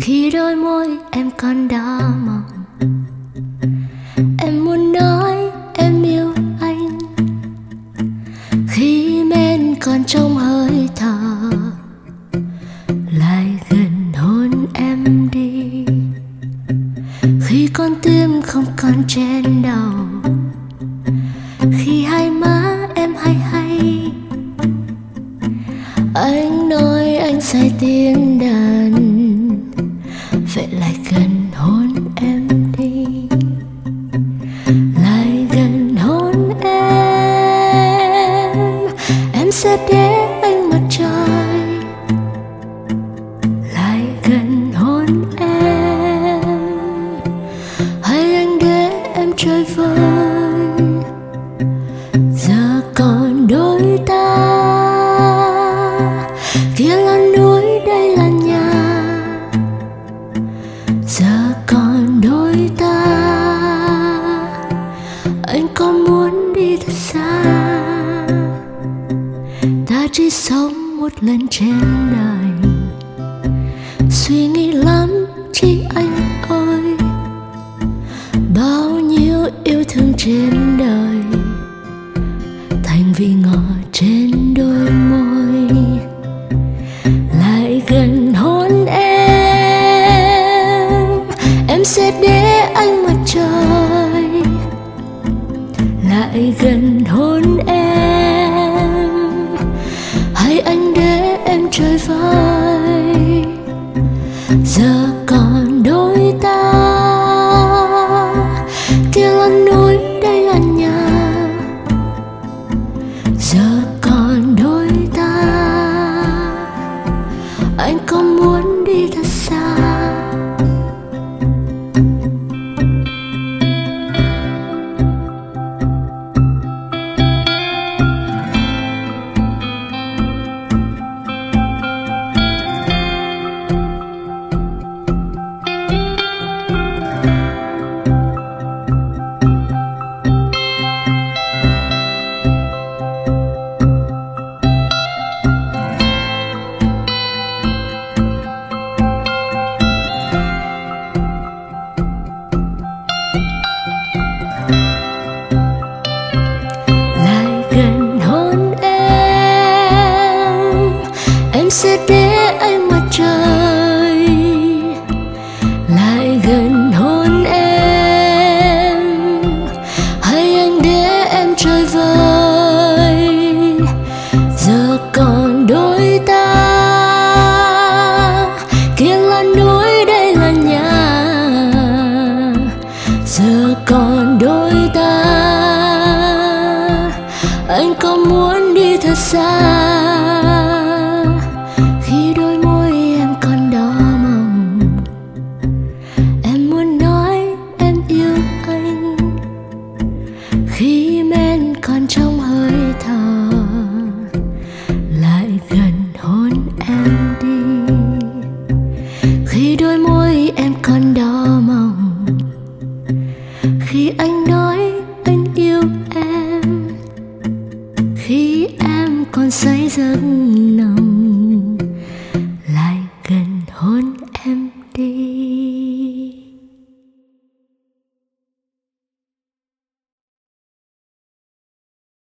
khi đôi môi em còn đỏ mọng. Em muốn nói em yêu anh. Khi men còn trong hơi thở, lại gần hôn em đi. Khi con tim không còn trên đầu, khi hai má em hay hay. Anh nói anh sai tiếng đời lại gần hôn em đi. Lại gần hôn em. Em sẽ để anh mặt trời. Lại gần hôn em. Hay anh để em chơi vơi. Giờ còn đôi ta giờ còn đôi ta, anh có muốn đi thật xa? Ta chỉ sống một lần trên đời suy nghĩ lắm chỉ anh ơi, bao nhiêu yêu thương trên đời. Thành vì ngọt trên đôi môi. Còn đôi ta. Kia là núi đây là nhà. Giờ sẽ để anh mặt trời lại gần hôn em. Hay anh để em chơi vơi giờ còn đôi ta. Kia là núi, đây là nhà. Giờ còn đôi ta. Anh có muốn đi thật xa? Khi em còn say giấc nồng